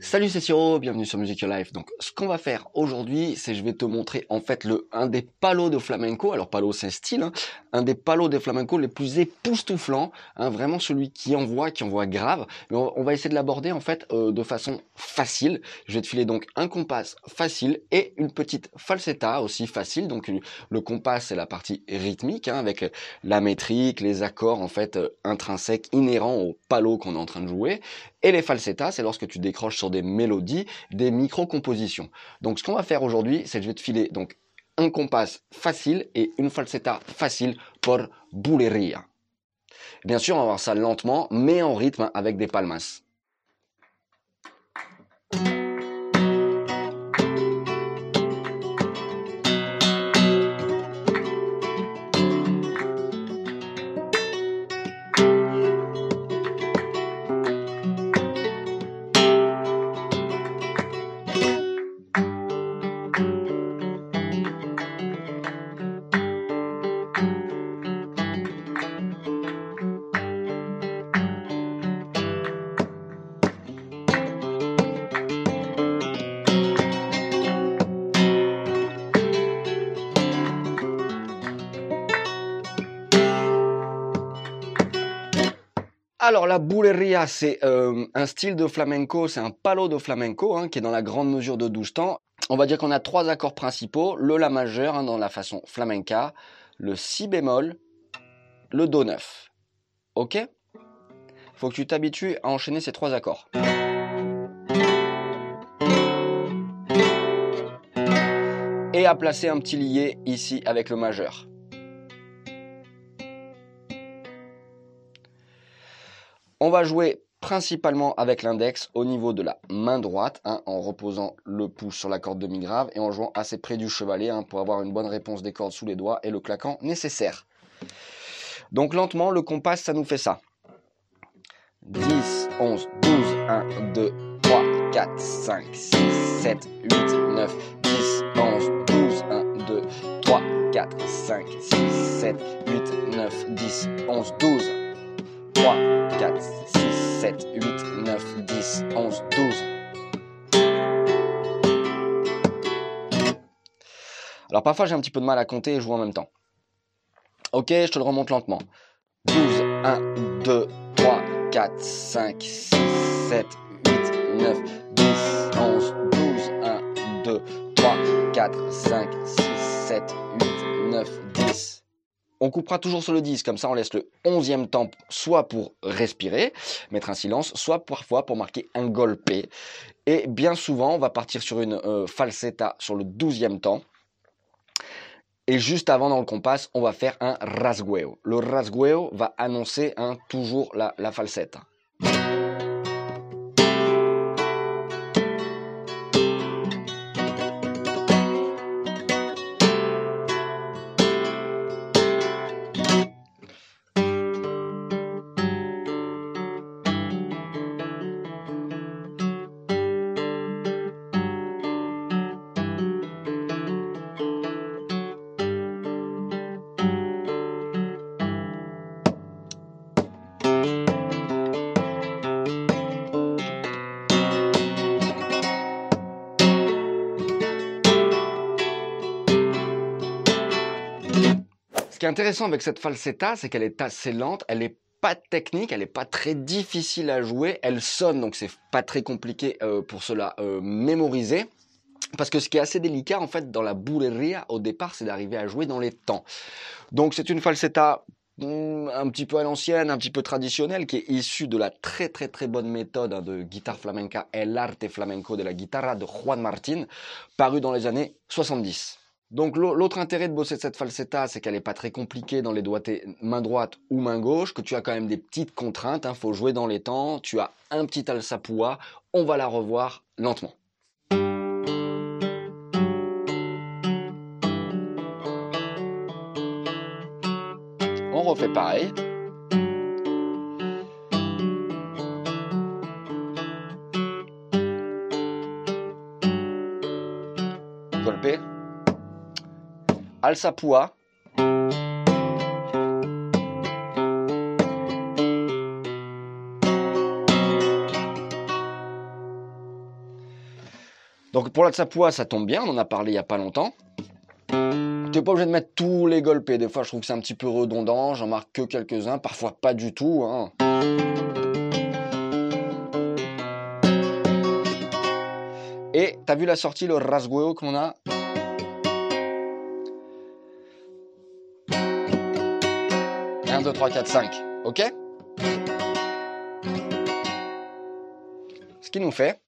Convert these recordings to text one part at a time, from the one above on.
Salut c'est Siro, bienvenue sur Music Your Life. Donc ce qu'on va faire aujourd'hui, c'est je vais te montrer en fait le un des palos de flamenco. Alors palo c'est style, hein, un des palos de flamenco les plus époustouflants, hein, vraiment celui qui envoie, qui envoie grave. Mais on, va essayer de l'aborder en fait euh, de façon facile. Je vais te filer donc un compas facile et une petite falsetta aussi facile. Donc le compas c'est la partie rythmique hein, avec la métrique, les accords en fait euh, intrinsèques inhérents au palo qu'on est en train de jouer. Et les falsettas, c'est lorsque tu décroches sur des mélodies, des micro-compositions. Donc ce qu'on va faire aujourd'hui, c'est que je vais te filer donc un compas facile et une falsetta facile pour buleria. Bien sûr, on va voir ça lentement, mais en rythme avec des palmas. Alors la bouleria, c'est euh, un style de flamenco, c'est un palo de flamenco hein, qui est dans la grande mesure de 12 temps. On va dire qu'on a trois accords principaux, le la majeur hein, dans la façon flamenca, le si bémol, le do 9. Ok? Faut que tu t'habitues à enchaîner ces trois accords. Et à placer un petit lié ici avec le majeur. On va jouer principalement avec l'index au niveau de la main droite, hein, en reposant le pouce sur la corde demi-grave et en jouant assez près du chevalet hein, pour avoir une bonne réponse des cordes sous les doigts et le claquant nécessaire. Donc lentement, le compas, ça nous fait ça. 10, 11, 12, 1, 2, 3, 4, 5, 6, 7, 8, 9, 10, 11, 12, 1, 2, 3, 4, 5, 6, 7, 8, 9, 10, 11, 12, 3, 4, 6, 7, 8, 9, 10, 11, 12. Alors parfois j'ai un petit peu de mal à compter et jouer en même temps. Ok, je te le remonte lentement. 12, 1, 2, 3, 4, 5, 6, 7, 8, 9, 10, 11, 12, 1, 2, 3, 4, 5, 6, 7, 8, 9, 10. On coupera toujours sur le 10, comme ça on laisse le 11e temps soit pour respirer, mettre un silence, soit parfois pour marquer un golpe. Et bien souvent, on va partir sur une euh, falsetta sur le 12e temps. Et juste avant dans le compas, on va faire un rasgueo. Le rasgueo va annoncer un, toujours la, la falsetta. Ce qui est intéressant avec cette falsetta, c'est qu'elle est assez lente, elle n'est pas technique, elle n'est pas très difficile à jouer, elle sonne, donc c'est pas très compliqué euh, pour cela euh, mémoriser. Parce que ce qui est assez délicat en fait dans la bouleria au départ, c'est d'arriver à jouer dans les temps. Donc c'est une falsetta hmm, un petit peu à l'ancienne, un petit peu traditionnelle, qui est issue de la très très très bonne méthode hein, de guitare flamenca El arte flamenco de la guitarra de Juan Martin, paru dans les années 70. Donc l'autre intérêt de bosser cette falsetta, c'est qu'elle n'est pas très compliquée dans les doigtés main droite ou main gauche, que tu as quand même des petites contraintes, il hein, faut jouer dans les temps, tu as un petit alsapua, on va la revoir lentement. On refait pareil. Golpe. Alsapua. Donc pour la tsapua, ça tombe bien, on en a parlé il n'y a pas longtemps. Tu n'es pas obligé de mettre tous les golpes. Des fois, je trouve que c'est un petit peu redondant. J'en marque que quelques-uns, parfois pas du tout. Hein. Et t'as vu la sortie, le rasgueo qu'on a 1, 2, 3, 4, 5. OK? Ce qui nous fait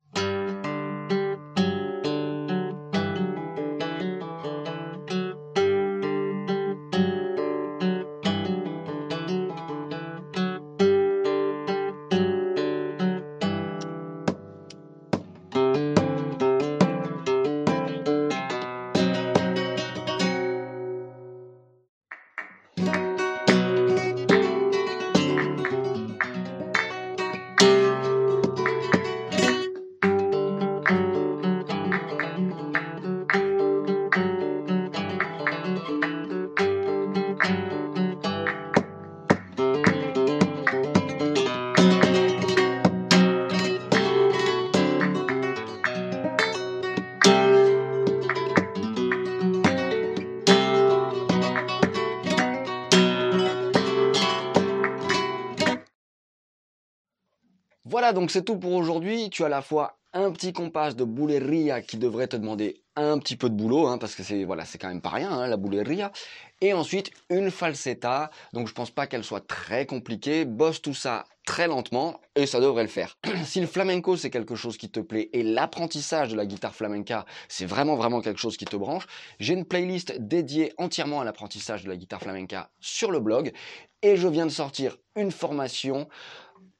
Donc c'est tout pour aujourd'hui. Tu as à la fois un petit compás de bouleria qui devrait te demander un petit peu de boulot, hein, parce que c'est voilà, c'est quand même pas rien, hein, la bouleria. Et ensuite, une falsetta. Donc je pense pas qu'elle soit très compliquée. Bosse tout ça très lentement et ça devrait le faire. si le flamenco c'est quelque chose qui te plaît et l'apprentissage de la guitare flamenca c'est vraiment vraiment quelque chose qui te branche, j'ai une playlist dédiée entièrement à l'apprentissage de la guitare flamenca sur le blog et je viens de sortir une formation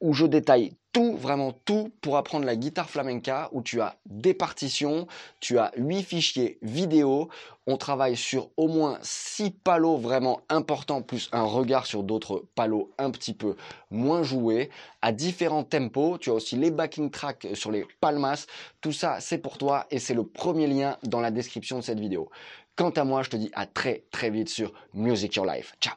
où je détaille tout, vraiment tout pour apprendre la guitare flamenca, où tu as des partitions, tu as huit fichiers vidéo, on travaille sur au moins six palos vraiment importants, plus un regard sur d'autres palos un petit peu moins joués, à différents tempos, tu as aussi les backing tracks sur les palmas, tout ça c'est pour toi et c'est le premier lien dans la description de cette vidéo. Quant à moi, je te dis à très très vite sur Music Your Life. Ciao